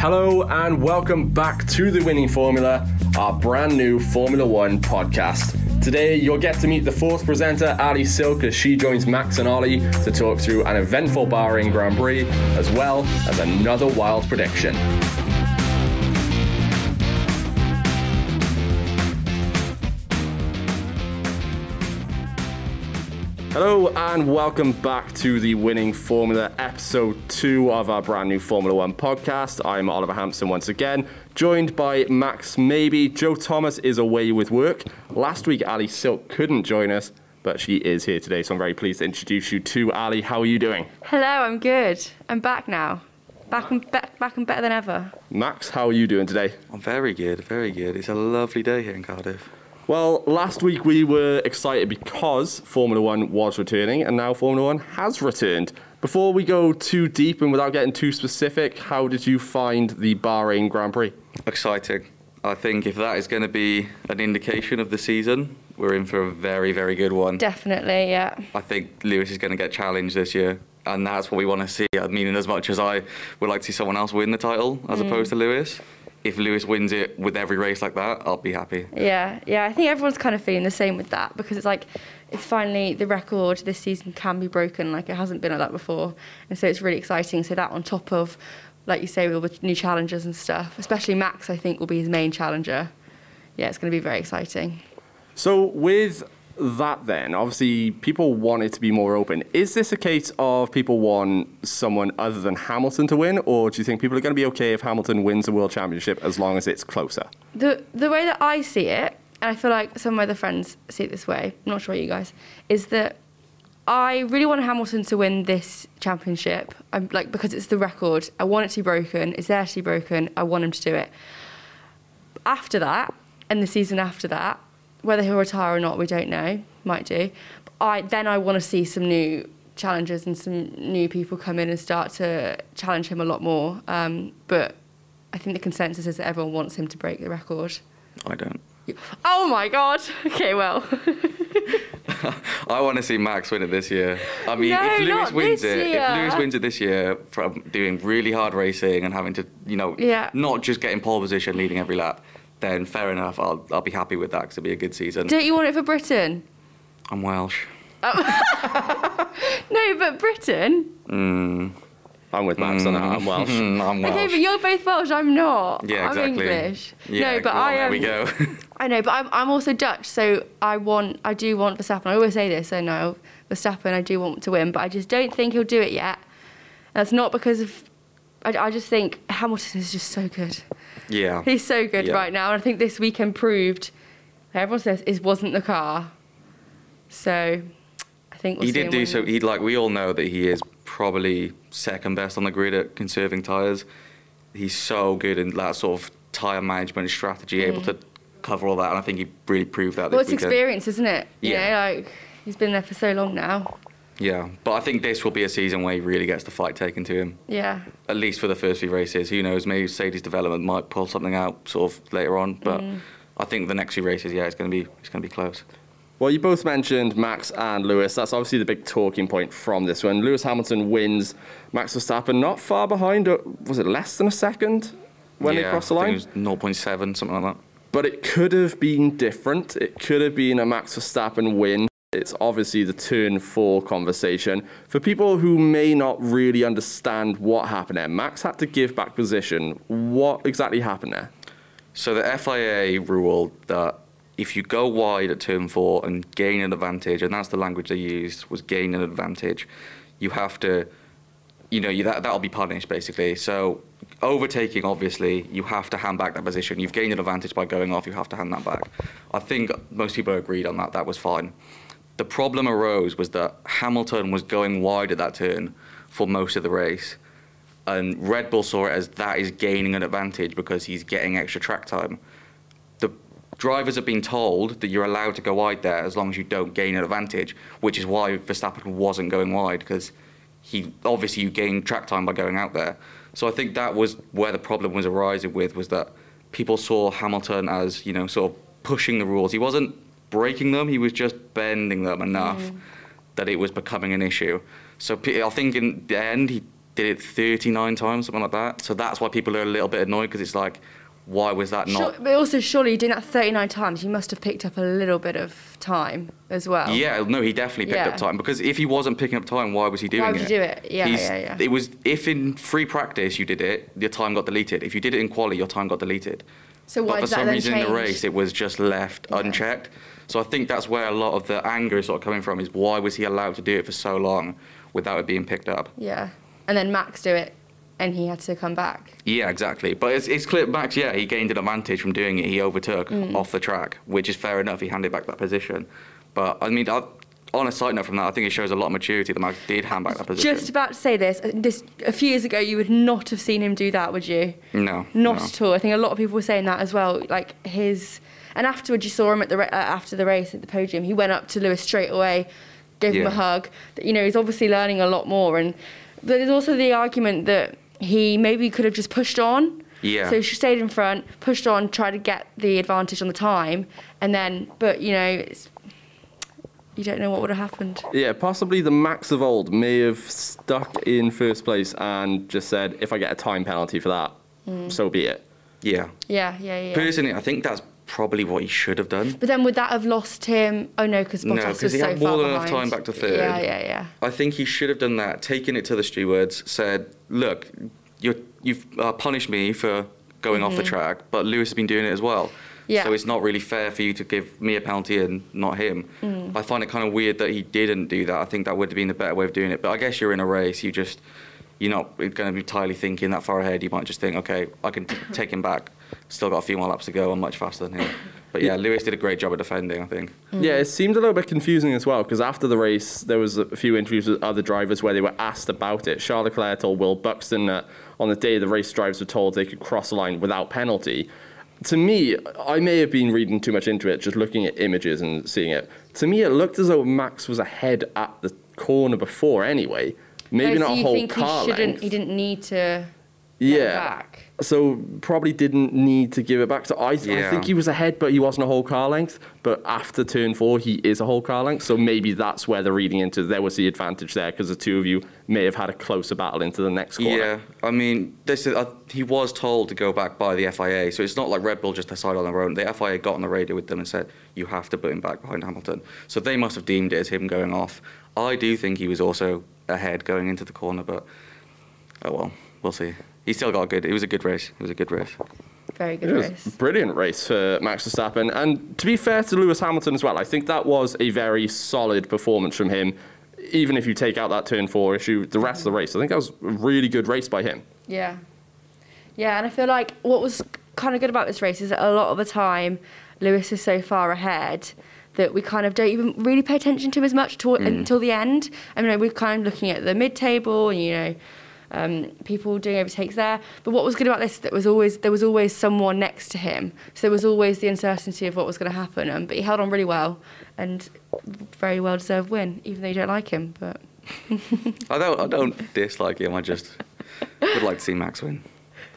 Hello and welcome back to the Winning Formula, our brand new Formula One podcast. Today, you'll get to meet the fourth presenter, Ali Silk, as she joins Max and Ollie to talk through an eventful Bahrain Grand Prix, as well as another wild prediction. Hello and welcome back to the Winning Formula episode 2 of our brand new Formula 1 podcast. I'm Oliver Hampson once again, joined by Max Mabey. Joe Thomas is away with work. Last week, Ali Silk couldn't join us, but she is here today, so I'm very pleased to introduce you to Ali. How are you doing? Hello, I'm good. I'm back now. Back and, be- back and better than ever. Max, how are you doing today? I'm very good, very good. It's a lovely day here in Cardiff. Well, last week we were excited because Formula One was returning, and now Formula One has returned. Before we go too deep and without getting too specific, how did you find the Bahrain Grand Prix? Exciting. I think if that is going to be an indication of the season, we're in for a very, very good one. Definitely, yeah. I think Lewis is going to get challenged this year, and that's what we want to see. I mean, as much as I would like to see someone else win the title as mm. opposed to Lewis, if Lewis wins it with every race like that, I'll be happy. Yeah, yeah. I think everyone's kind of feeling the same with that because it's like it's finally the record this season can be broken. Like it hasn't been like that before, and so it's really exciting. So that on top of, like you say, with all the new challenges and stuff, especially Max, I think will be his main challenger. Yeah, it's going to be very exciting. So, with that, then, obviously, people want it to be more open. Is this a case of people want someone other than Hamilton to win, or do you think people are going to be okay if Hamilton wins the World Championship as long as it's closer? The the way that I see it, and I feel like some of my other friends see it this way. I'm not sure you guys is that. I really want Hamilton to win this championship. I'm like because it's the record. I want it to be broken. It's there to be broken. I want him to do it. After that, and the season after that, whether he'll retire or not, we don't know. Might do. But I then I want to see some new challenges and some new people come in and start to challenge him a lot more. Um, but I think the consensus is that everyone wants him to break the record. I don't. Oh my god. Okay, well. I want to see Max win it this year. I mean, No, if Lewis wins it, year. if Lewis wins it this year from doing really hard racing and having to, you know, Yeah. not just getting pole position, leading every lap, then fair enough. I'll I'll be happy with that because it'll be a good season. don't you want it for Britain? I'm Welsh. No, but Britain. Mm, I'm with Max on that. I'm Welsh. mm, I'm Welsh. Okay, but you're both Welsh. I'm not. yeah, I'm exactly. English. Yeah, no, but well, I there am. we go. I know, but I'm, I'm also Dutch, so I want, I do want Verstappen. I always say this, I know Verstappen, I do want to win, but I just don't think he'll do it yet. That's not because of, I, I just think Hamilton is just so good. Yeah. He's so good Yeah. right now, and I think this weekend proved. Everyone says it wasn't the car, so I think we'll he did do so. He like we all know that he is probably second best on the grid at conserving tires. He's so good in that sort of tire management strategy, mm. able to cover all that, and I think he really proved that Well, this it's weekend. experience, isn't it? You Yeah. know, like he's been there for so long now. Yeah, but I think this will be a season where he really gets the fight taken to him. Yeah. At least for the first few races. Who knows? Maybe Sadie's development might pull something out sort of later on, but. Mm. I think the next few races, yeah, it's going to be it's going to be close. Well, you both mentioned Max and Lewis. That's obviously the big talking point from this one. Lewis Hamilton wins. Max Verstappen not far behind. uh, Was it less than a second when yeah, they crossed the I line? think it was 0.7, something like that. But it could have been different. It could have been a Max Verstappen win. It's obviously the turn four conversation. For people who may not really understand what happened there, Max had to give back position. What exactly happened there? So the FIA ruled that if you go wide at turn four and gain an advantage, and that's the language they used, was gain an advantage, you have to, you know, you, that, that'll be punished basically. So overtaking, obviously, you have to hand back that position. You've gained an advantage by going off, you have to hand that back. I think most people agreed on that, that was fine. The problem arose was that Hamilton was going wide at that turn for most of the race and Red Bull saw it as that is gaining an advantage because he's getting extra track time. The drivers have been told that you're allowed to go wide there as long as you don't gain an advantage, which is why Verstappen wasn't going wide because he obviously you gain track time by going out there. So I think that was where the problem was arising with was that people saw Hamilton as you know sort of pushing the rules. He wasn't breaking them; he was just bending them enough mm. that it was becoming an issue. So I think in the end, he did it 39 times, something like that. So that's why people are a little bit annoyed because it's like, why was that Sure, not? but also, surely doing that 39 times, he must have picked up a little bit of time as well. Yeah, no, he definitely picked Yeah. up time because if he wasn't picking up time, why was he doing it? Why it? would you do it? Yeah, He's- yeah, yeah. It was if in free practice you did it, your time got deleted. If you did it in quali, your time got deleted. So why but for that some reason change? in the race, it was just left Yeah. unchecked. So I think that's where a lot of the anger is sort of coming from. Is why was he allowed to do it for so long without it being picked up? Yeah. And then Max do it, and he had to come back. Yeah, exactly. But it's, it's clear Max, yeah, he gained an advantage from doing it. He overtook Mm. off the track, which is fair enough. He handed back that position. But I mean, I, on a side note from that, I think it shows a lot of maturity that Max did hand back that position. Just about to say this. uh, This a few years ago, you would not have seen him do that, would you? no. Not no. at all. I think a lot of people were saying that as well. Like his, and afterwards you saw him at the uh, after the race at the podium. He went up to Lewis straight away, gave him a hug. You know, he's obviously learning a lot more. And there's also the argument that he maybe could have just pushed on. Yeah. So he stayed in front, pushed on, tried to get the advantage on the time, and then, but you know, it's, you don't know what would have happened. Yeah, possibly the Max of old may have stuck in first place and just said, if I get a time penalty for that, Mm. so be it. Yeah. Yeah, yeah, yeah. Personally, I think that's probably what he should have done. But then would that have lost him? Oh no, because Bottas No, was he so had more than enough time back to third. Yeah, yeah, yeah. I think he should have done that, taken it to the stewards, said, "Look, you're, you've uh, punished me for going off the track, but Lewis has been doing it as well. Mm-hmm. Yeah. So it's not really fair for you to give me a penalty and not him. Mm. I find it kind of weird that he didn't do that. I think that would have been the better way of doing it. But I guess you're in a race. You just you're not going to be entirely thinking that far ahead. You might just think, okay, I can t- take him back. Still got a few more laps to go. I'm much faster than him. But yeah, Lewis did a great job of defending. I think. Mm. Yeah, it seemed a little bit confusing as well because after the race, there was a few interviews with other drivers where they were asked about it. Charles Leclerc told Will Buxton that on the day the race drivers were told they could cross the line without penalty. To me, I may have been reading too much into it, just looking at images and seeing it. To me, it looked as though Max was ahead at the corner before anyway. Maybe Oh, so not a whole think car he shouldn't? length. He didn't need to. get yeah. Back. So probably didn't need to give it back. So I, I think he was ahead, but he wasn't a whole car length. But after turn four, he is a whole car length. So maybe that's where they're reading into there was the advantage there because the two of you may have had a closer battle into the next corner. Yeah, I mean, this is, uh, he was told to go back by the FIA, so it's not like Red Bull just decided on their own. The FIA got on the radio with them and said, you have to put him back behind Hamilton. So they must have deemed it as him going off. I do think he was also ahead going into the corner, but oh well, we'll see. He still got good, it was a good race. It was a good race. Very good It was race. a brilliant race for Max Verstappen. And to be fair to Lewis Hamilton as well, I think that was a very solid performance from him. Even if you take out that turn four issue, the rest of the race, I think that was a really good race by him. Yeah. Yeah, and I feel like what was kind of good about this race is that a lot of the time Lewis is so far ahead that we kind of don't even really pay attention to him as much to, mm. until the end. I mean, we're kind of looking at the mid-table and, you know, um, people doing overtakes there. But what was good about this that was always there was always someone next to him, so there was always the uncertainty of what was going to happen. Um, but he held on really well and very well deserved win, even though you don't like him. But I don't, I don't dislike him, I just would like to see Max win.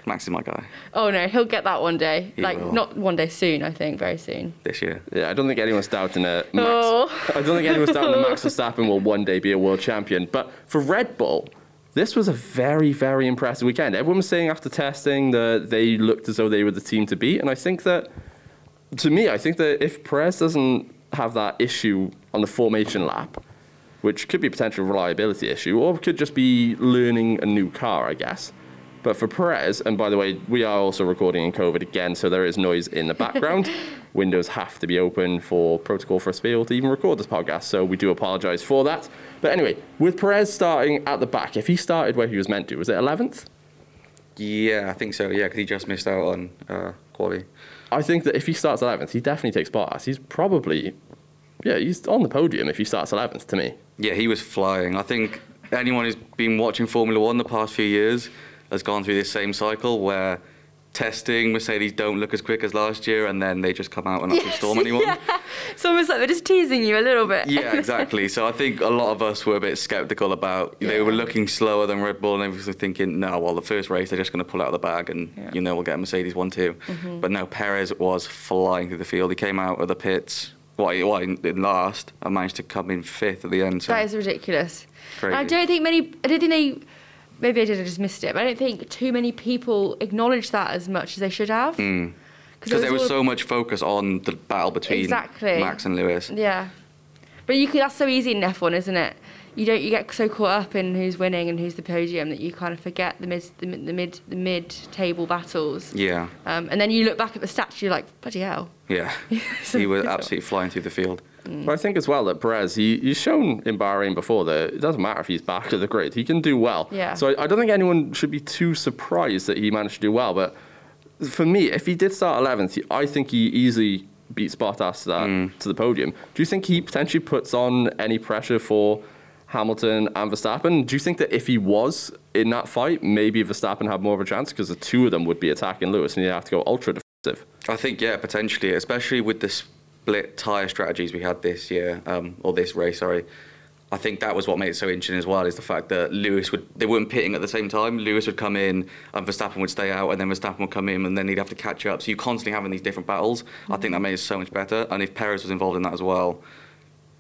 Max is my guy oh no, he'll get that one day. He like will. not one day soon, I think, very soon. this year. Yeah, I don't think anyone's doubting it. Max. Oh. I don't think anyone's doubting that Max Verstappen will one day be a world champion. But for Red Bull, this was a very, very impressive weekend. Everyone was saying after testing that they looked as though they were the team to beat, and I think that, to me, I think that if Perez doesn't have that issue on the formation lap, which could be a potential reliability issue, or could just be learning a new car, I guess. But for Perez, and by the way, we are also recording in COVID again, so there is noise in the background. Windows have to be open for protocol for us to be able to even record this podcast, so we do apologize for that. But anyway, with Perez starting at the back, if he started where he was meant to, was it 11th? Yeah, I think so, yeah, because he just missed out on uh, quality. I think that if he starts 11th, he definitely takes Bottas. He's probably, yeah, he's on the podium if he starts 11th to me. Yeah, he was flying. I think anyone who's been watching Formula One the past few years has gone through this same cycle where testing Mercedes don't look as quick as last year, and then they just come out and actually storm anyone. yeah. It's almost like they're just teasing you a little bit. Yeah, exactly. So I think a lot of us were a bit skeptical about. They were looking slower than Red Bull, and they were thinking, no, well, the first race they're just going to pull out of the bag, and Yeah. you know we'll get a Mercedes one too. Mm-hmm. But no, Perez was flying through the field. He came out of the pits. Well, well, in last, I managed to come in fifth at the end. So That is ridiculous. I don't think many. I don't think they maybe I did, I just missed it. But I don't think too many people acknowledge that as much as they should have. Mm. Because there was so much focus on the battle between Exactly. Max and Lewis. Yeah, but you could. That's so easy in F1, isn't it? You don't. You get so caught up in who's winning and who's the podium that you kind of forget the mid, the, mid- the mid, the mid-table battles. Yeah, Um, and then you look back at the stats, you're like, bloody hell. yeah. So he was absolutely flying through the field. But I think as well that Perez, he, he's shown in Bahrain before that it doesn't matter if he's back at the grid, he can do well. Yeah. So I, I don't think anyone should be too surprised that he managed to do well. But for me, if he did start 11th, he- I think he easily beats Bottas to, that, mm. to the podium. Do you think he potentially puts on any pressure for Hamilton and Verstappen? Do you think that if he was in that fight, maybe Verstappen had more of a chance because the two of them would be attacking Lewis and he'd have to go ultra defensive? I think, yeah, potentially, especially with the split tyre strategies we had this year, um, or this race, sorry. I think that was what made it so interesting as well, is the fact that Lewis would, they weren't pitting at the same time. Lewis would come in and Verstappen would stay out, and then Verstappen would come in, and then he'd have to catch up. So you're constantly having these different battles. I think that made it so much better. And if Perez was involved in that as well,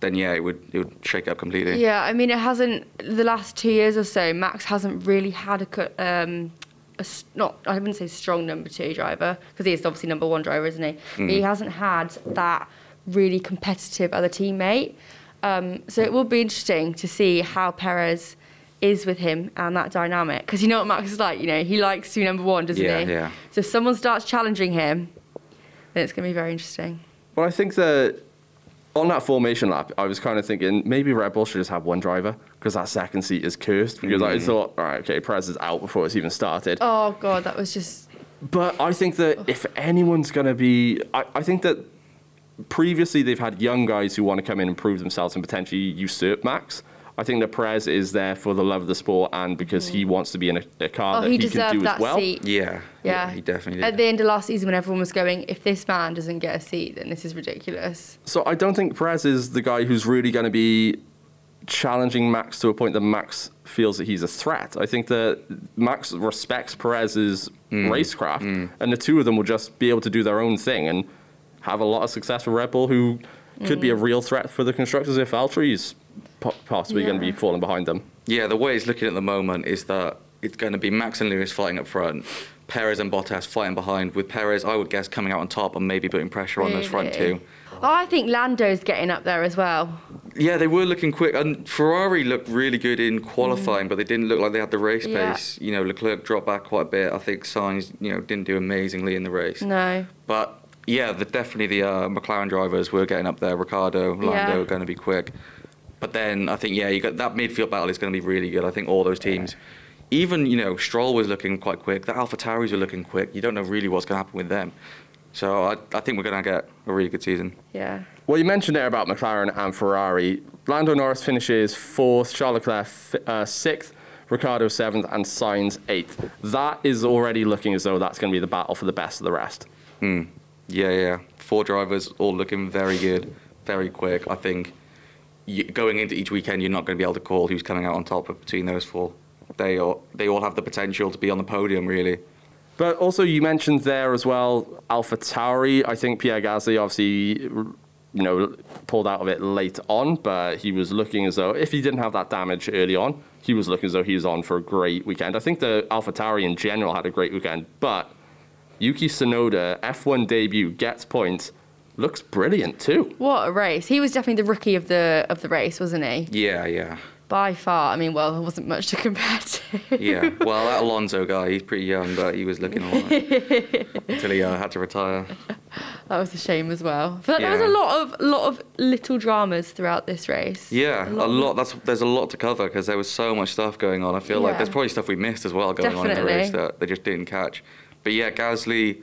then yeah, it would, it would shake up completely. Yeah, I mean, it hasn't, the last two years or so, Max hasn't really had a, um, a not, I wouldn't say strong number two driver, because he is obviously number one driver, isn't he? But he hasn't had that really competitive other teammate. Um, so it will be interesting to see how Perez is with him and that dynamic. Because you know what Max is like, you know, he likes to be number one, doesn't Yeah, he? yeah. So if someone starts challenging him, then it's going to be very interesting. Well, I think that on that formation lap, I was kind of thinking maybe Red Bull should just have one driver because that second seat is cursed. Because I mm. thought, all right, okay, Perez is out before it's even started. Oh, God, that was just. But I think that if anyone's going to be, I, I think that previously they've had young guys who want to come in and prove themselves and potentially usurp Max. I think that Perez is there for the love of the sport and because he mm. wants to be in a, a car Oh, that he he, can do that as well. seat. Yeah, Yeah. he definitely At the end of last season, when everyone was going, if this man doesn't get a seat, then this is ridiculous. So I don't think Perez is the guy who's really going to be challenging Max to a point that Max feels that he's a threat. I think that Max respects Perez's mm. racecraft, mm. and the two of them will just be able to do their own thing and have a lot of success for Red Bull, who could be a real threat for the constructors if Valtteri's po- possibly going to be falling behind them. Yeah, the way it's looking at the moment is that it's going to be Max and Lewis fighting up front, Perez and Bottas fighting behind, with Perez, I would guess, coming out on top and maybe putting pressure on those front two. Oh, I think Lando's getting up there as well. Yeah, they were looking quick, and Ferrari looked really good in qualifying, but they didn't look like they had the race Yeah. pace. You know, Leclerc dropped back quite a bit. I think Sainz, you know, didn't do amazingly in the race. No. But yeah, the, definitely the uh, McLaren drivers were getting up there. Ricciardo, Lando Yeah. are going to be quick. But then I think yeah, you got that midfield battle is going to be really good. I think all those teams, even you know Stroll was looking quite quick. The Alpha Tauris were looking quick. You don't know really what's going to happen with them. So I, I think we're going to get a really good season. Yeah. Well, you mentioned there about McLaren and Ferrari. Lando Norris finishes fourth, Charles Leclerc fi- uh, sixth, Ricciardo seventh, and Sainz eighth. That is already looking as though that's going to be the battle for the best of the rest. Hmm. Yeah, yeah. Four drivers all looking very good, very quick. I think going into each weekend, you're not going to be able to call who's coming out on top between those four. They all, they all have the potential to be on the podium, really. But also, you mentioned there as well Alpha Tauri. I think Pierre Gasly obviously, you know, pulled out of it late on, but he was looking as though if he didn't have that damage early on, he was looking as though he was on for a great weekend. I think the Alpha Tauri in general had a great weekend, but Yuki Tsunoda F1 debut gets points, looks brilliant too. What a race. He was definitely the rookie of the of the race, wasn't he? Yeah, yeah. By far. I mean, well, there wasn't much to compare to. Yeah, well, that Alonso guy, he's pretty young, but he was looking all right until he uh, had to retire. That was a shame as well. But there was a lot of lot of little dramas throughout this race. Yeah, a lot. That's there's a lot to cover because there was so much stuff going on. I feel like there's probably stuff we missed as well going on in the race that they just didn't catch. But yeah, Gasly,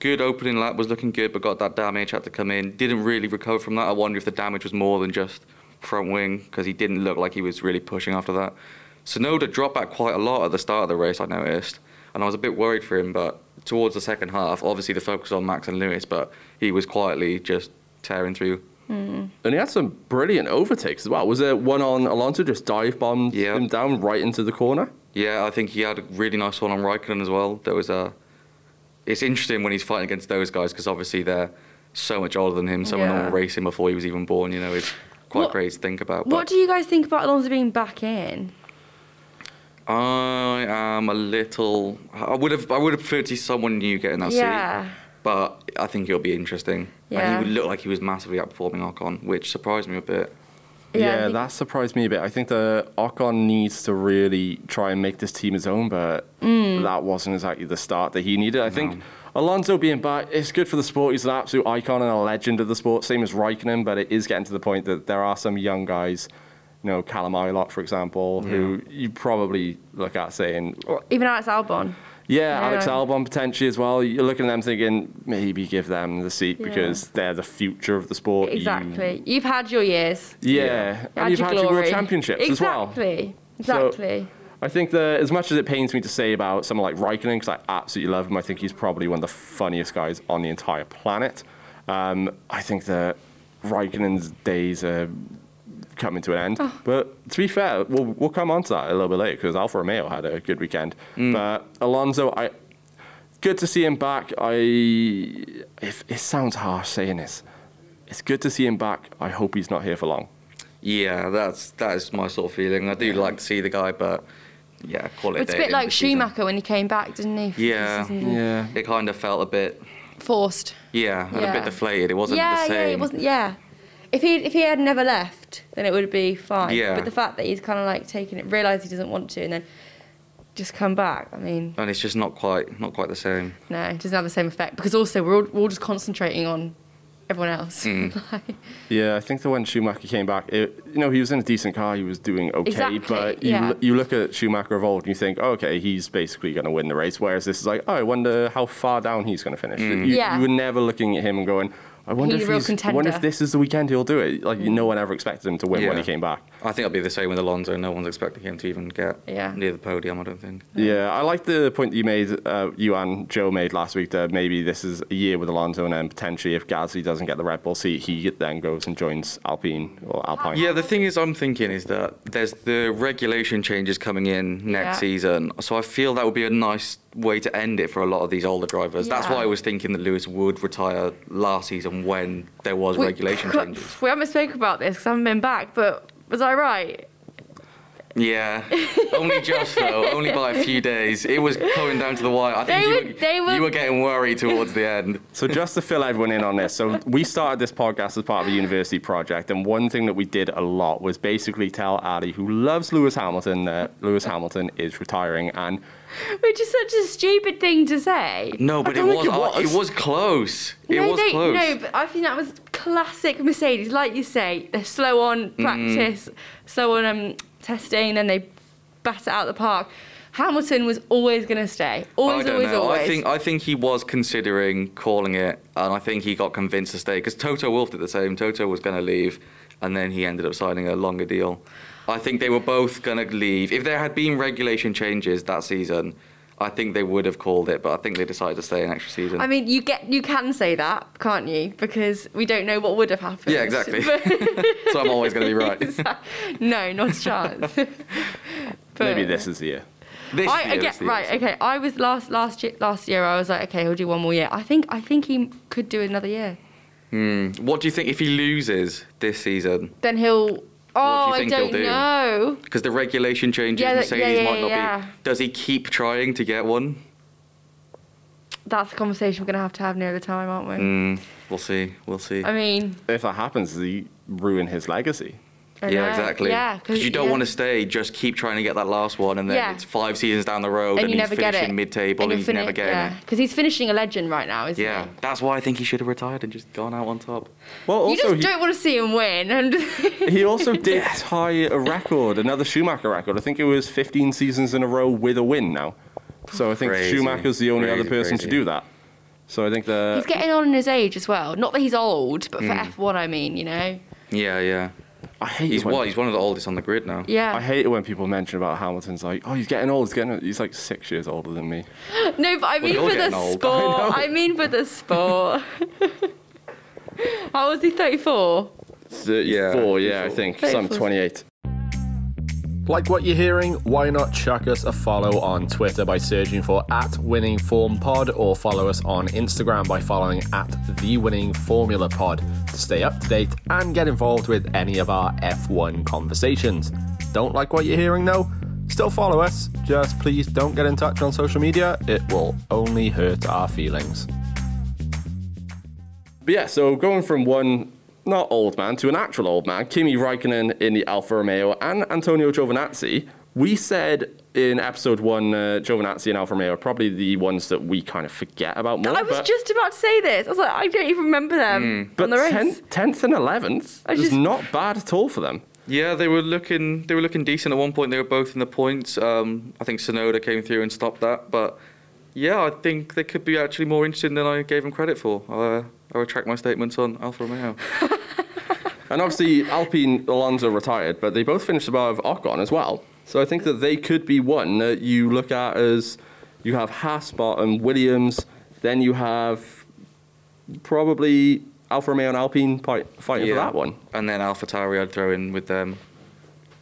good opening lap was looking good, but got that damage, had to come in. Didn't really recover from that. I wonder if the damage was more than just front wing because he didn't look like he was really pushing after that. Tsunoda dropped back quite a lot at the start of the race. I noticed, and I was a bit worried for him. But towards the second half, obviously the focus on Max and Lewis, but he was quietly just tearing through. Hmm. And he had some brilliant overtakes as well. Was there one on Alonso just dive bombed Yeah. him down right into the corner? Yeah, I think he had a really nice one on Raikkonen as well. There was a. It's interesting when he's fighting against those guys because obviously they're so much older than him. Some of them Yeah. were racing before he was even born. You know, it's quite What- crazy to think about. What do you guys think about Alonso being back in? I am a little. I would have. I would have preferred to see someone new get in that Yeah. seat. But I think it'll be interesting. And Yeah. he would look like he was massively outperforming Ocon, which surprised me a bit. Yeah, Yeah, think- that surprised me a bit. I think the Ocon needs to really try and make this team his own, but Mm. that wasn't exactly the start that he needed. I think Alonso being back, it's good for the sport. He's an absolute icon and a legend of the sport, same as Raikkonen, but it is getting to the point that there are some young guys, you know, Callum Ilott, for example, who you probably look at saying, Or even Alex Albon. Yeah, Yeah. Alex Albon potentially as well. You're looking at them thinking, maybe give them the seat Yeah. because they're the future of the sport. Exactly. You've had your years. yeah, You and you've your had your world championships exactly. as well. Exactly. So- Exactly. I think that as much as it pains me to say about someone like Raikkonen, because I absolutely love him, I think he's probably one of the funniest guys on the entire planet. Um, I think that Raikkonen's days are coming to an end. Oh. But to be fair, we'll, we'll come on to that a little bit later because Alfa Romeo had a good weekend. Mm. But Alonso, I good to see him back. I if it sounds harsh saying this, it's good to see him back. I hope he's not here for long. Yeah, that's that is my sort of feeling. I do like to see the guy, but yeah, call it. It's a bit like the season. Schumacher when he came back, didn't he? Yeah. Yeah. It kind of felt a bit, Forced. yeah, and a bit deflated. It wasn't yeah, the same. yeah, it wasn't. Yeah. If he if he had never left, then it would be fine. Yeah. But the fact that he's kind of like taken it, realised he doesn't want to, and then just come back. I mean, And it's just not quite, not quite the same. no, it doesn't have the same effect because also we're all, we're all just concentrating on everyone else. Mm. Like- Yeah, I think that when Schumacher came back, it, you know, he was in a decent car, he was doing okay, Exactly, but you, yeah. l- you look at Schumacher of old and you think, oh, okay, he's basically going to win the race, whereas this is like, oh, I wonder how far down he's going to finish. You, Yeah. you were never looking at him and going, I wonder, He's if a real he's, I wonder if this is the weekend he'll do it. Like, no one ever expected him to win when he came back. I think it'll be the same with Alonso. No one's expecting him to even get Yeah. near the podium. I don't think. Yeah, I like the point that you made, uh, you and Joe made last week that maybe this is a year with Alonso, and then potentially if Gasly doesn't get the Red Bull seat, he then goes and joins Alpine or Alpine. Yeah, the thing is, I'm thinking is that there's the regulation changes coming in next Yeah. season, so I feel that would be a nice way to end it for a lot of these older drivers. That's why I was thinking that Lewis would retire last season when there was We- regulation changes. We haven't spoken about this because I haven't been back, but was I right? Yeah, only just though, only by a few days. It was coming down to the wire. I think They you, were- were, they were- you were getting worried towards the end. So just to fill everyone in on this, so we started this podcast as part of a university project, and one thing that we did a lot was basically tell Ali, who loves Lewis Hamilton, that Lewis Hamilton is retiring, and Which is such a stupid thing to say. No, but it was, it was. it was close. It no, was they, close. no, but I think that was classic Mercedes. Like you say, they're slow on Mm-hmm. practice, slow on um, testing, and they bat it out the park. Hamilton was always going to stay. Always, I don't always, know. always. I think I think he was considering calling it, and I think he got convinced to stay because Toto Wolff did the same. Toto was going to leave, and then he ended up signing a longer deal. I think they were both going to leave. If there had been regulation changes that season, I think they would have called it, but I think they decided to stay an extra season. I mean, you get you can say that, can't you? Because we don't know what would have happened. Yeah, exactly. So I'm always going to be right. no, not a chance. But- maybe this is the year. This I, year I is get right. year. Okay, I was last last year, last year. I was like, okay, he'll do one more year. I think I think he could do another year. Hmm. What do you think if he loses this season? Then he'll. Oh, do you I think he'll don't do? know. Because the regulation changes, Yeah, that- Mercedes yeah, yeah, might not yeah. be. Does he keep trying to get one? That's a conversation we're gonna have to have near the time, aren't we? Mm, we'll see. We'll see. I mean, If that happens, does he ruin his legacy? I yeah, know. exactly. Yeah, because you don't yeah. want to stay. Just keep trying to get that last one, and then Yeah. it's five seasons down the road, and and, you he's never get finishing it mid-table, and, you're he's fini- never getting yeah. it. Because he's finishing a legend right now, isn't Yeah, he? Yeah, that's why I think he should have retired and just gone out on top. Well, also, You just he, don't want to see him win, and he also did tie a record, another Schumacher record. I think it was 15 seasons in a row with a win now. So I think Crazy, Schumacher's the only crazy, other person to do that. So I think the he's getting on in his age as well. Not that he's old, but for Mm. F1, I mean, you know. Yeah, yeah. I hate He's it what? He's one of the oldest on the grid now. Yeah. I hate it when people mention about Hamilton's like, oh, he's getting old. He's getting old. He's like six years older than me. No, but I mean for the old. sport. I. I, mean for the sport. How was he? Thirty-four. Yeah, 34, yeah, I think. Some 34. 28. Like what you're hearing? Why not chuck us a follow on Twitter by searching for at Winning Form Pod or follow us on Instagram by following at The Winning Formula Pod to stay up to date and get involved with any of our F1 conversations. Don't like what you're hearing though? Still follow us, just please don't get in touch on social media. It will only hurt our feelings. But yeah, so going from one not old man to an actual old man, Kimi Raikkonen in the Alfa Romeo and Antonio Giovinazzi. We said in episode one, uh, Giovinazzi and Alfa Romeo are probably the ones that we kind of forget about more. I was but, just about to say this. I was like, I don't even remember them but on the race. 10th, 10th and 11th I is just- not bad at all for them. Yeah, they were looking they were looking decent at one point. They were both in the points. Um, I think Tsunoda came through and stopped that, but yeah, I think they could be actually more interesting than I gave them credit for. Uh, I retract my statements on Alfa Romeo. And obviously, Alpine Alonso retired, but they both finished above Ocon as well. So I think that they could be one that you look at as you have Haas, bottom, Williams, then you have probably Alfa Romeo and Alpine pi- fighting for that one. And then AlphaTauri I'd throw in with them.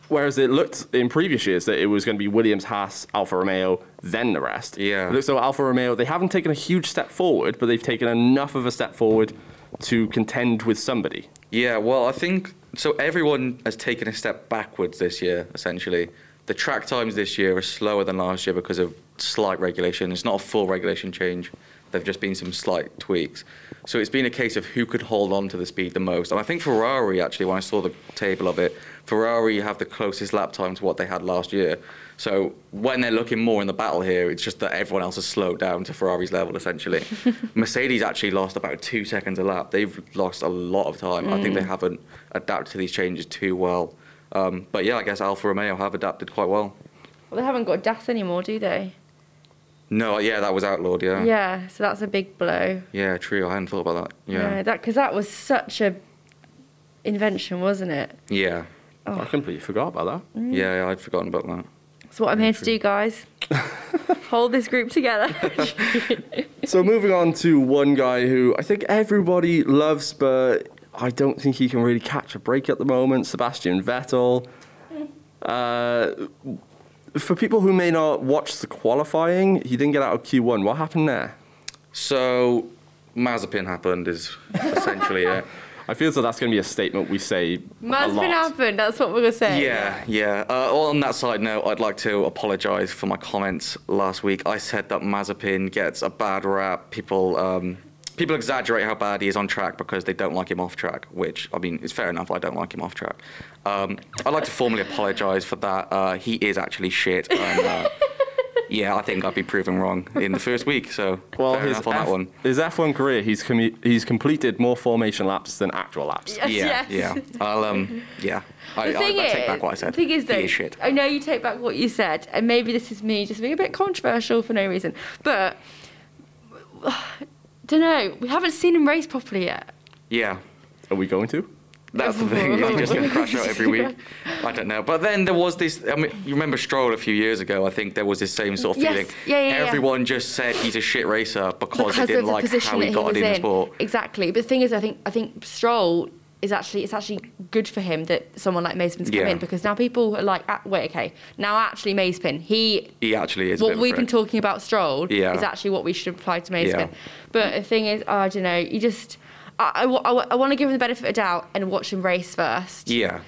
Whereas it looked in previous years that it was going to be Williams, Haas, Alfa Romeo, then the rest. Yeah. It looks like Alfa Romeo, they haven't taken a huge step forward, but they've taken enough of a step forward to contend with somebody. Yeah, well, I think so. Everyone has taken a step backwards this year, essentially. The track times this year are slower than last year because of slight regulation. It's not a full regulation change. There've just been some slight tweaks. So it's been a case of who could hold on to the speed the most. And I think Ferrari, actually, when I saw the table of it, Ferrari have the closest lap time to what they had last year. So when they're looking more in the battle here, it's just that everyone else has slowed down to Ferrari's level, essentially. Mercedes actually lost about two seconds a lap. They've lost a lot of time. I think they haven't adapted to these changes too well. Um, but yeah, I guess Alfa Romeo have adapted quite well. Well, they haven't got DAS anymore, do they? No, yeah, that was outlawed. Yeah, Yeah, so that's a big blow. Yeah, true. I hadn't thought about that. Yeah, that because that was such a invention, wasn't it? yeah, I completely forgot about that. yeah. yeah I'd forgotten about that. That's what I'm here to do, guys. Hold this group together. So moving on to one guy who I think everybody loves, but I don't think he can really catch a break at the moment. Sebastian Vettel. Uh, for people who may not watch the qualifying, he didn't get out of Q1. What happened there? So Mazepin happened is essentially it. I feel so that's going to be a statement we say a lot. been happened. That's what we're gonna say. Yeah, yeah. Uh, on that side note, I'd like to apologise for my comments last week. I said that Mazepin gets a bad rap. People, um, people exaggerate how bad he is on track because they don't like him off track. Which I mean, it's fair enough. I don't like him off track. Um, I'd like to formally apologise for that. Uh, he is actually shit. And, uh, yeah, I think I'd be proven wrong in the first week. So Well, fair his, enough on F- that one. his F1 career, he's commu- he's completed more formation laps than actual laps. Yes, yeah, yes. yeah. I'll um, yeah. I, The I, thing I is, take back what I said. The thing is, He though, is shit. I know you take back what you said, and maybe this is me just being a bit controversial for no reason, but don't know. We haven't seen him race properly yet. Yeah. Are we going to? That's the thing. Is he just going to crash out every week? I don't know. But then there was this. I mean, you remember Stroll a few years ago? I think there was this same sort of Yes. feeling. Yeah, yeah, yeah. Everyone just said he's a shit racer because, they because didn't of the like position how that he he got was in the in. sport. Exactly. But the thing is, I think I think Stroll is actually it's actually good for him that someone like Mazepin's come Yeah. in because now people are like, ah, wait, okay, now actually Mazepin, he He actually is. a bit what of a we've been talking about Stroll Yeah. is actually what we should apply to Mazepin. Yeah. But the thing is, I don't know, you just. I, I, want to give him the benefit of doubt and watch him race first. Yeah.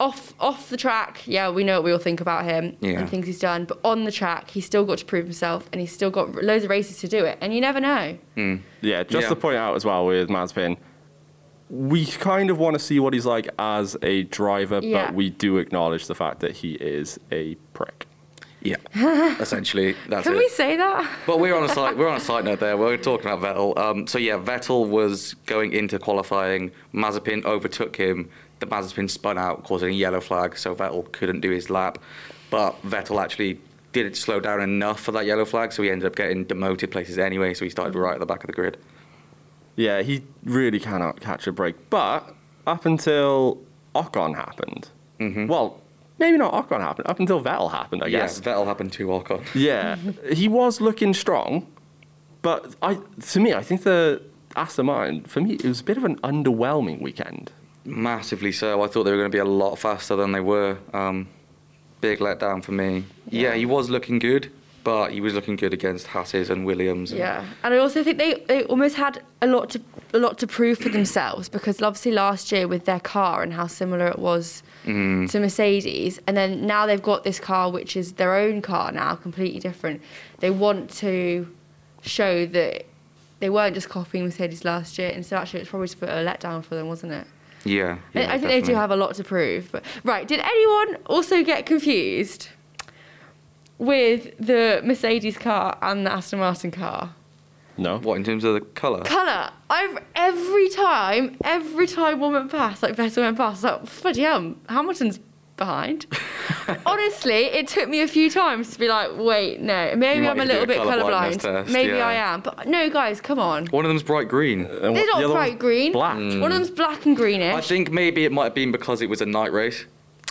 Off off the track, yeah, we know what we all think about him Yeah. and things he's done. But on the track, he's still got to prove himself, and he's still got loads of races to do it. And you never know. Yeah, just Yeah. to point out as well with Mazepin, we kind of want to see what he's like as a driver, Yeah. but we do acknowledge the fact that he is a prick. Yeah. Essentially, that's Can it. we say that? But we're on a side we're on a side note there. We're talking about Vettel. Um, so yeah, Vettel was going into qualifying. Mazepin overtook him. The Mazepin spun out, causing a yellow flag. So Vettel couldn't do his lap. But Vettel actually didn't slow down enough for that yellow flag, so he ended up getting demoted places anyway. So he started right at the back of the grid. Yeah, he really cannot catch a break. But up until Ocon happened, well, maybe not Ocon happened, up until Vettel happened, I guess. Yeah, Vettel happened to Ocon. Yeah, he was looking strong, but I, to me, I think the Aston Martin, for me, it was a bit of an underwhelming weekend. Massively so. I thought they were going to be a lot faster than they were. Um, big letdown for me. Yeah, he was looking good. But he was looking good against Hasses and Williams. and- Yeah, and I also think they, they almost had a lot to a lot to prove for themselves because obviously last year with their car and how similar it was Mm. to Mercedes, and then now they've got this car which is their own car now, completely different. They want to show that they weren't just copying Mercedes last year, and so actually it's probably just a letdown for them, wasn't it? Yeah. I- yeah, I think they do have a lot to prove. But right, did anyone also get confused with the Mercedes car and the Aston Martin car? No. What in terms of the colour? Colour. I've every time, every time one went past, like Vettel went past, I was like bloody hell, Hamilton's behind. Honestly, it took me a few times to be like, wait, no. Maybe I'm a little bit colourblindness colourblind. test, Maybe yeah. I am, but no, guys, come on. One of them's bright green. Uh, They're not the bright green. Black. Hmm. One of them's black and greenish. I think maybe it might have been because it was a night race.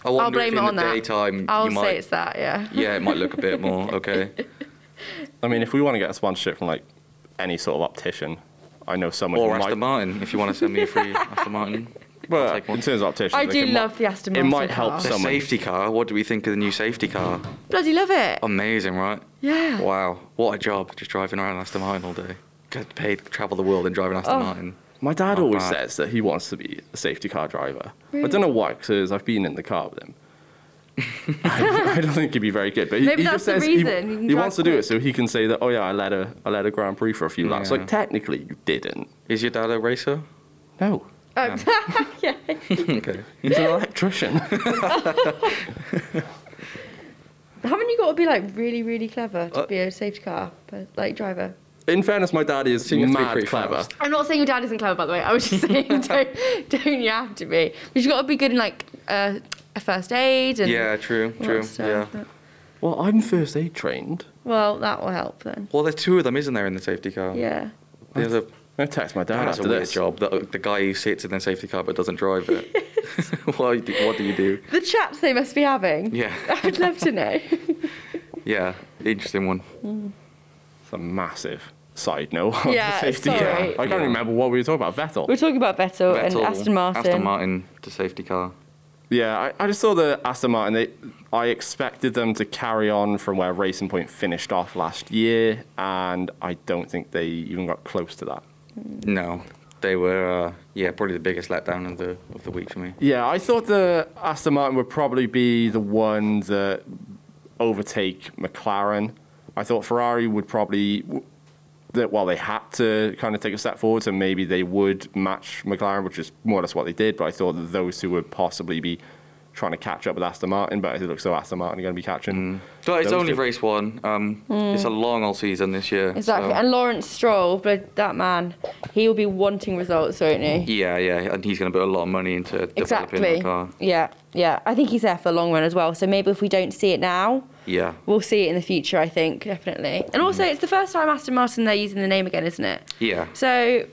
I wonder I'll blame if it on the that. daytime I'll you say might. it's that, yeah. Yeah, it might look a bit more okay. I mean, if we want to get a sponsorship from like any sort of optician, I know someone Or who Aston might. Martin, if you want to send me a free Aston Martin. I'll Well, take one. in terms of opticians, I like, do it might- love the Aston Martin. It Martin might help car. The someone. safety car. What do we think of the new safety car? Bloody love it. Amazing, right? Yeah. Wow, what a job! Just driving around Aston Martin all day. Get paid travel the world and driving Aston Oh. Martin. My dad Not always bad. says that he wants to be a safety car driver. I don't know why, because I've been in the car with him. I, I don't think he'd be very good, but he, Maybe he that's just the says he- reason, he he, wants to do it so he can say that. Oh yeah, I led a I led a Grand Prix for a few laps. Yeah. Like technically, you didn't. Is your dad a racer? No, Oh, yeah. okay. he's an electrician. Haven't you got to be like really, really clever to Uh, be a safety car like driver? In fairness, my dad is So you have to be mad clever. fast. I'm not saying your dad isn't clever, by the way. I was just saying, don't, don't you have to be? But you've got to be good in like uh, a first aid and Yeah, true, true. stuff. Yeah. Well, I'm first aid trained. Well, that will help then. Well, there's two of them, isn't there, in the safety car? Yeah. The other, I text my dad that's a after weird this. job. The, the guy who sits in the safety car but doesn't drive it. what, do- what do you do? The chats they must be having. Yeah, I'd love to know. yeah, interesting one. It's a massive side note. of Yeah, the safety sorry. car. I can't Yeah. remember what we were talking about. Vettel. We were talking about Vettel, and Aston Martin. Aston Martin, the safety car. Yeah, I, I just saw the Aston Martin. They, I expected them to carry on from where Racing Point finished off last year, and I don't think they even got close to that. No, they were, uh, yeah, probably the biggest letdown of the of the week for me. Yeah, I thought the Aston Martin would probably be the one that overtake McLaren. I thought Ferrari would probably that well they had to kind of take a step forward, so maybe they would match McLaren, which is more or less what they did. But I thought that those two would possibly be trying to catch up with Aston Martin, but it looks like Aston Martin are going to be catching. Mm. But it's only two. race one. Um, mm. It's a long old season this year. Exactly. so- And Lawrence Stroll, but that man, he will be wanting results, won't he? yeah, yeah, and he's going to put a lot of money into developing Exactly. the car. Yeah, yeah. I think he's there for the long run as well. So maybe if we don't see it now, Yeah, we'll see it in the future. I think definitely. And mm. also, it's the first time Aston Martin they're using the name again, isn't it? yeah, So,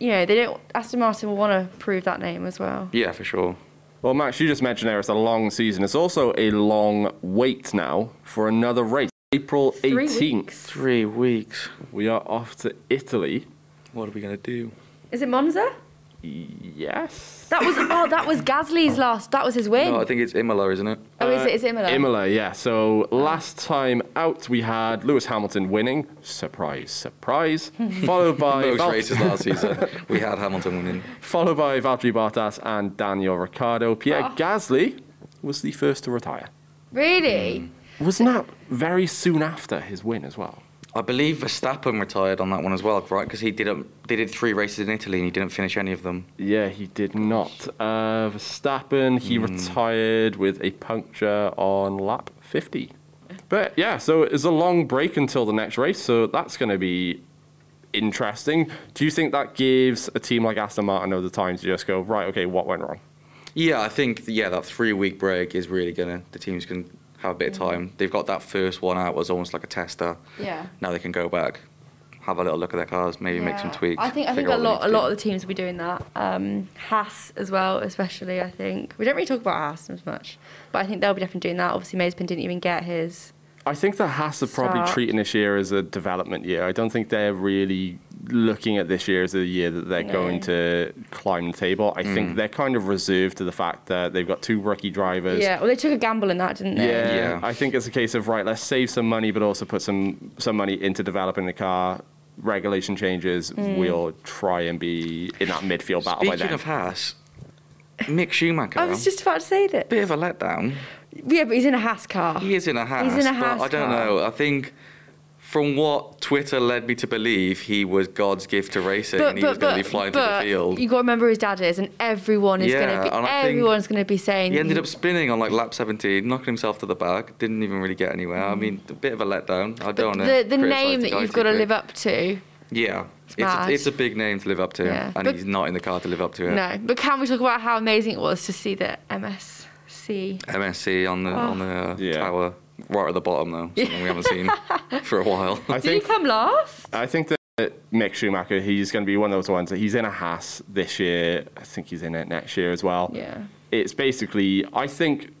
you know, they don't. Aston Martin will want to prove that name as well. yeah, for sure. Well, Max, you just mentioned there it's a long season. It's also a long wait now for another race. April Three 18th. weeks. Three weeks. We are off to Italy. What are we going to do? Is it Monza? Yes. That was oh, that was Gasly's last. That was his win. No, I think it's Imola, isn't it? oh, is it? Is it Imola? Imola, yeah. So oh. last time out, we had Lewis Hamilton winning. Surprise, surprise. followed by Most Val- races last season, we had Hamilton winning. followed by Valtteri Bottas and Daniel Ricciardo. Pierre Oh. Gasly was the first to retire. Really? Hmm. Wasn't that very soon after his win as well? I believe Verstappen retired on that one as well, right? Because he didn't. They did three races in Italy and he didn't finish any of them. Yeah, he did not. Uh, Verstappen, he retired with a puncture on lap 50. But yeah, so it's a long break until the next race, so that's going to be interesting. Do you think that gives a team like Aston Martin the time to just go, right, okay, what went wrong? Yeah, I think yeah that three week break is really gonna. The teams can have a bit of time. They've got that first one out was almost like a tester. Yeah. Now they can go back, have a little look at their cars, maybe make some tweaks. I think I think a lot a lot of the teams will be doing that. Um, Haas as well, especially. I think we don't really talk about Haas as much, but I think they'll be definitely doing that. Obviously, Mazepin didn't even get his I think the Haas are probably Start. treating this year as a development year. I don't think they're really looking at this year as a year that they're No. going to climb the table. I Mm. think they're kind of reserved to the fact that they've got two rookie drivers. Yeah, well, they took a gamble in that, didn't they? Yeah, Yeah. I think it's a case of right. Let's save some money, but also put some some money into developing the car. Regulation changes. Mm. We'll try and be in that midfield battle by Speaking then. of Haas, Mick Schumacher. I was just about to say that. bit of a letdown. Yeah, but he's in a Haas car. He is in a Haas. He's in a but Haas I don't car. know. I think from what Twitter led me to believe, he was God's gift to racing, and he was going to be flying but to the field. You got to remember who his dad is, and everyone is Yeah, going to be. and I think Everyone's going to be saying. He ended up spinning on like lap 17, knocking himself to the back. Didn't even really get anywhere. I mean, a bit of a letdown. I don't know. the, the name that you've got to live up to. Yeah, it's, mad. a, it's a big name to live up to, Yeah. and But- he's not in the car to live up to it. No, but can we talk about how amazing it was to see the MSC? MSC on the on the uh, Yeah. tower, right at the bottom though, something we haven't seen for a while. I Did he think come last? I think that Mick Schumacher, he's going to be one of those ones that he's in a Haas this year. I think he's in it next year as well. Yeah. It's basically, I think,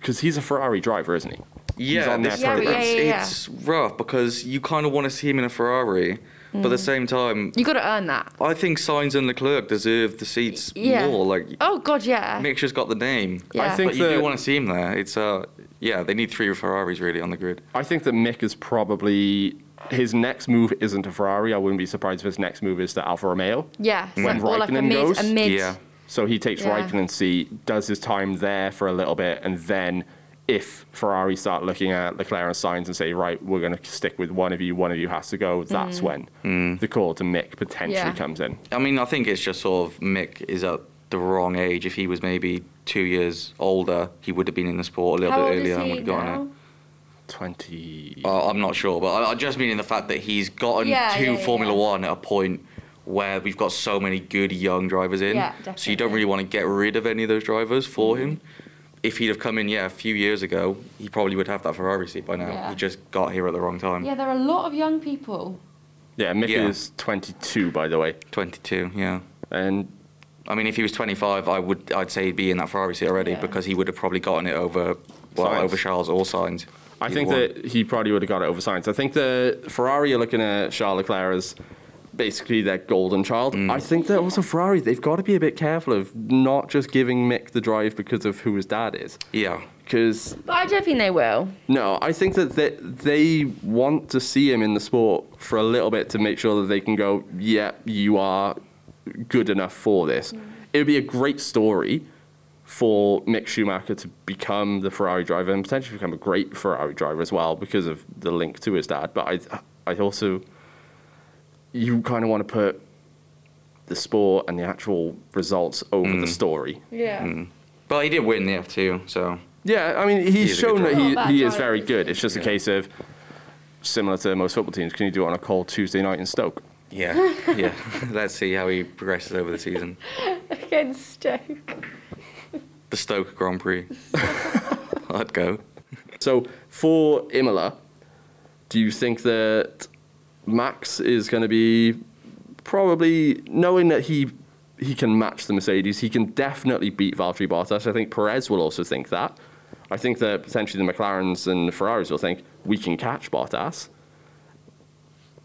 because he's a Ferrari driver, isn't he? He's Yeah, on there this, Yeah, yeah, it's, yeah, yeah. it's rough because you kind of want to see him in a Ferrari, but Mm. at the same time, You got to earn that. I think Sainz and Leclerc deserve the seats Yeah. more. Like Oh God, yeah. Mick's just got the name. Yeah. I think but you do that- want to see him there. It's uh, yeah, they need three Ferraris really on the grid. I think that Mick is probably his next move isn't a Ferrari. I wouldn't be surprised if his next move is to Alfa Romeo. Yeah. so- When or like a Raikkonen mid, goes? a mid. Yeah. So he takes Yeah. Raikkonen's seat, does his time there for a little bit, and then if Ferrari start looking at Leclerc and Sainz and say, right, we're going to stick with one of you, one of you has to go, that's when the call to Mick potentially Mm. Yeah. comes in. I mean, I think it's just sort of Mick is at the wrong age. If he was maybe two years older, he would have been in the sport a little How bit earlier and would have gotten it. 20. Uh, I'm not sure, but I, I just mean in the fact that he's gotten Yeah, to yeah, yeah, Formula yeah. One at a point where we've got so many good young drivers in. Yeah, So you don't really want to get rid of any of those drivers for Mm-hmm. him. If he'd have come in, yeah, a few years ago, he probably would have that Ferrari seat by now. Yeah. He just got here at the wrong time. Yeah, there are a lot of young people. Yeah, Mick Yeah. is 22, by the way. 22, yeah. And I mean, if he was 25, I would, I'd say he'd be in that Ferrari seat already Yeah. because he would have probably gotten it over, well, Sainz. over Charles or Sainz. I think one. that he probably would have got it over Sainz. I think the Ferrari are looking at Charles Leclerc as basically their golden child. Mm. I think that also Ferrari, they've got to be a bit careful of not just giving Mick the drive because of who his dad is. Yeah. Because, But I don't think they will. no, I think that they, they want to see him in the sport for a little bit to make sure that they can go, yeah, you are good enough for this. Mm. It would be a great story for Mick Schumacher to become the Ferrari driver and potentially become a great Ferrari driver as well because of the link to his dad. But I, I also, you kind of want to put the sport and the actual results over the mm. story. Yeah. Mm. But he did win the F2, so Yeah, I mean, he's He's a good shown that he, oh, he is very good. It's just a case of similar to most football teams. Can you do it on a cold Tuesday night in Stoke? Yeah, yeah. Let's see how he progresses over the season. Against Stoke. The Stoke Grand Prix. I'd go. So for Imola, do you think that Max is going to be probably knowing that he he can match the Mercedes, he can definitely beat Valtteri Bottas. I think Perez will also think that. I think that potentially the McLarens and the Ferraris will think we can catch Bottas.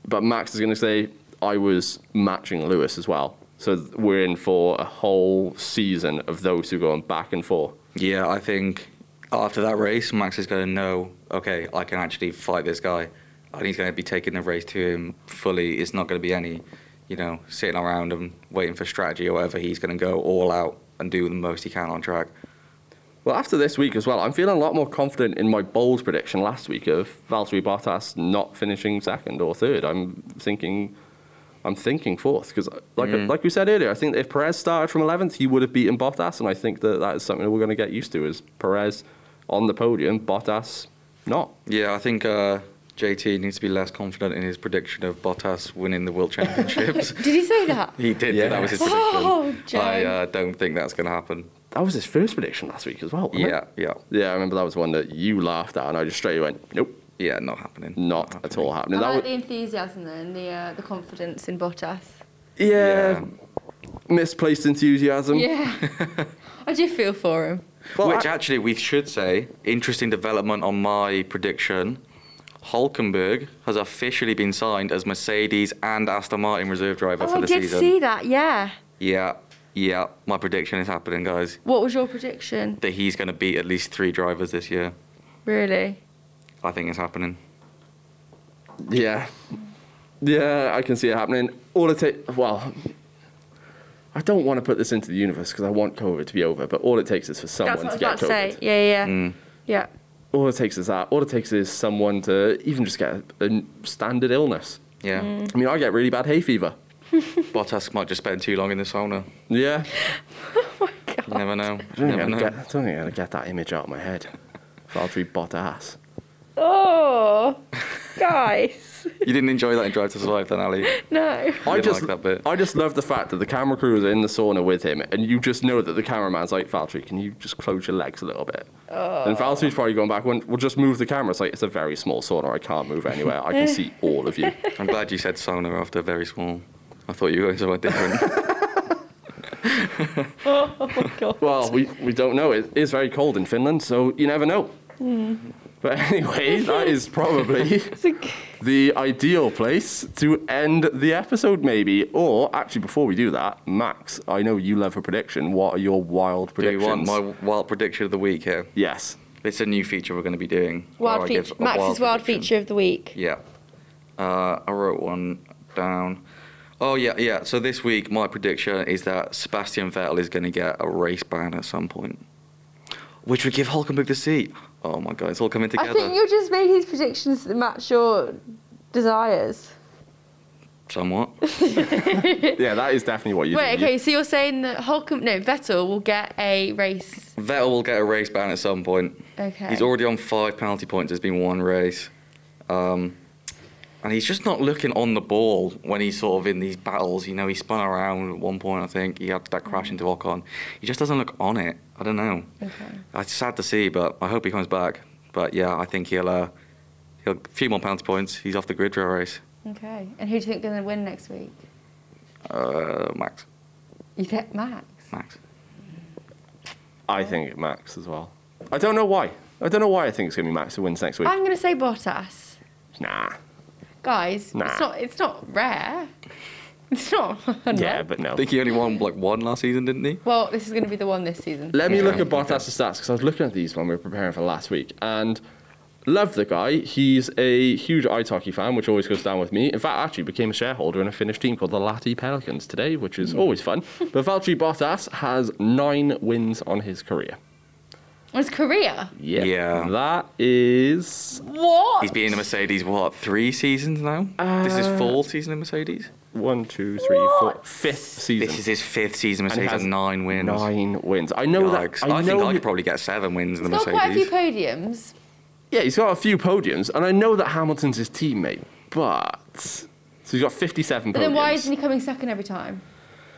But Max is going to say I was matching Lewis as well. So we're in for a whole season of those two going back and forth. Yeah, I think after that race, Max is going to know, okay, I can actually fight this guy. And he's going to be taking the race to him fully. It's not going to be any, you know, sitting around and waiting for strategy or whatever. He's going to go all out and do the most he can on track. Well, after this week as well, I'm feeling a lot more confident in my bold prediction last week of Valtteri Bottas not finishing second or third. I'm thinking, I'm thinking fourth because, like like we said earlier, I think if Perez started from 11th, he would have beaten Bottas, and I think that that is something that we're going to get used to: is Perez on the podium, Bottas not. Yeah, I think uh, JT needs to be less confident in his prediction of Bottas winning the World Championships. Did he say that? he did, Yeah. that was his prediction. Oh, I uh, don't think that's going to happen. That was his first prediction last week as well. wasn't it? Yeah, yeah. yeah. I remember that was one that you laughed at, and I just straight away went, nope, Yeah, not happening. not at all happening. That like was, the enthusiasm though, and the uh, the confidence in Bottas. yeah, misplaced enthusiasm. Yeah. I do feel for him. Well, Which I- actually, we should say, interesting development on my prediction. Hulkenberg has officially been signed as Mercedes and Aston Martin reserve driver Oh, for I the did season. see that. Yeah. Yeah, yeah. My prediction is happening, guys. What was your prediction? That he's going to beat at least three drivers this year. Really? I think it's happening. Yeah. Yeah, I can see it happening. All it takes, well, I don't want to put this into the universe because I want COVID to be over, but all it takes is for someone That's what I to was get about COVID. to say. Yeah, yeah, yeah. Mm. Yeah. All it takes is that. All it takes is someone to even just get a, a standard illness. Yeah. Mm. I mean, I get really bad hay fever. Bottas might just spend too long in the sauna. Yeah. You never know. I don't, You think never I'm know. gonna get, I don't think I'm going to get that image out of my head. Valtteri Bottas. Oh, guys. You didn't enjoy that in Drive to Survive, then, Ali? No. I just, like that bit. I just love the fact that the camera crew is in the sauna with him, and you just know that the cameraman's like, Valtteri, can you just close your legs a little bit? Oh. And Valtteri's probably going back, "Well, we'll just move the camera. It's like, it's a very small sauna, I can't move anywhere. I can see all of you. I'm glad you said sauna after very small. I thought you were going somewhere different. Oh my god. Well, we, we don't know. It is very cold in Finland, so you never know. But anyway, that is probably the ideal place to end the episode, maybe. Or actually, before we do that, Max, I know you love a prediction. What are your wild Do you predictions? want my wild prediction of the week here? yes. It's a new feature we're going to be doing. Wild I feature. Max's wild prediction. feature of the week. Yeah. Uh, I wrote one down. Oh, yeah, yeah. So this week, my prediction is that Sebastian Vettel is going to get a race ban at some point, which would give Hulkenberg the seat. Oh my God, it's all coming together. I think you're just making these predictions that match your desires. Somewhat. Yeah, that is definitely what you Wait, do. okay, so you're saying that Holcomb, no, Vettel will get a race. Vettel will get a race ban at some point. Okay. He's already on five penalty points. There's been one race. Um, and he's just not looking on the ball when he's sort of in these battles. You know, he spun around at one point, I think. He had that crash into Ocon. He just doesn't look on it. I don't know. Okay. It's sad to see, but I hope he comes back. But yeah, I think he'll, uh, he'll a few more penalty points. He's off the grid for a race. Okay. And who do you think is going to win next week? Uh, Max. You think Max? Max. I think Max as well. I don't know why. I don't know why I think it's going to be Max who wins next week. I'm going to say Bottas. nah. Guys, Nah. it's not. It's not rare. It's not. Yeah, but no. I think he only won like one last season, didn't he? Well, this is going to be the one this season. Let me Yeah. look at Bottas' stats because I was looking at these when we were preparing for last week and love the guy. He's a huge ice hockey fan, which always goes down with me. In fact, I actually became a shareholder in a Finnish team called the Lahti Pelicans today, which is hmm. always fun. But Valtteri Bottas has nine wins on his career. It's Korea. Yep. Yeah. That is What? He's been in a Mercedes, what, three seasons now? this is uh, full season in Mercedes? one, two, three, four, fifth season. This is his fifth season. And he Mercedes has has nine wins. Nine wins. I know Yikes. that. I, I, think know I could probably get seven wins in the He's got quite a few podiums. Yeah, he's got a few podiums, and I know that Hamilton's his teammate, but so he's got 57 But podiums. then why isn't he coming second every time?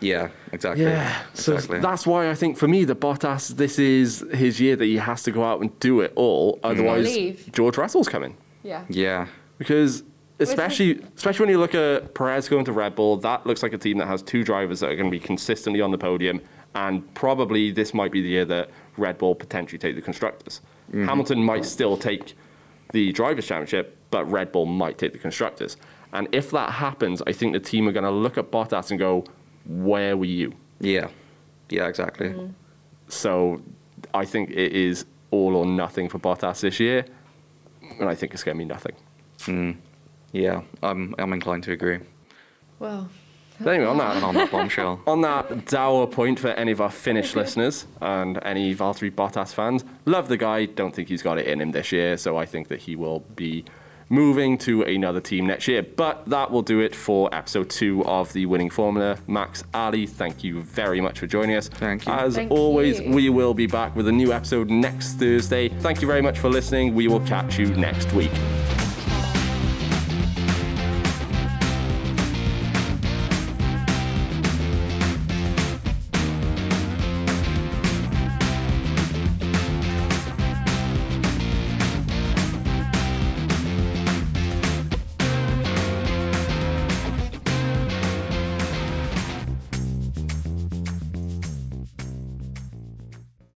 Yeah, exactly. Yeah, so exactly. that's why I think for me, the Bottas, this is his year that he has to go out and do it all. Mm. Otherwise, Leave. George Russell's coming Yeah. yeah. because especially especially when you look at Perez going to Red Bull, that looks like a team that has two drivers that are going to be consistently on the podium, and probably this might be the year that Red Bull potentially take the constructors. Mm-hmm. Hamilton might still take the drivers' championship, but Red Bull might take the constructors. And if that happens, I think the team are going to look at Bottas and go, "Where were you?" Yeah. Yeah, exactly. Mm. So I think it is all or nothing for Bottas this year, and I think it's going to be nothing. Mm. Yeah, I'm, I'm inclined to agree. Well, But anyway, on And that, on that bombshell. on that dour point for any of our Finnish listeners and any Valtteri Bottas fans, love the guy. Don't think he's got it in him this year, so I think that he will be moving to another team next year. But that will do it for episode two of the Winning Formula. Max, Ali, thank you very much for joining us. Thank you. As Thank always, you. we will be back with a new episode next Thursday. Thank you very much for listening. We will catch you next week.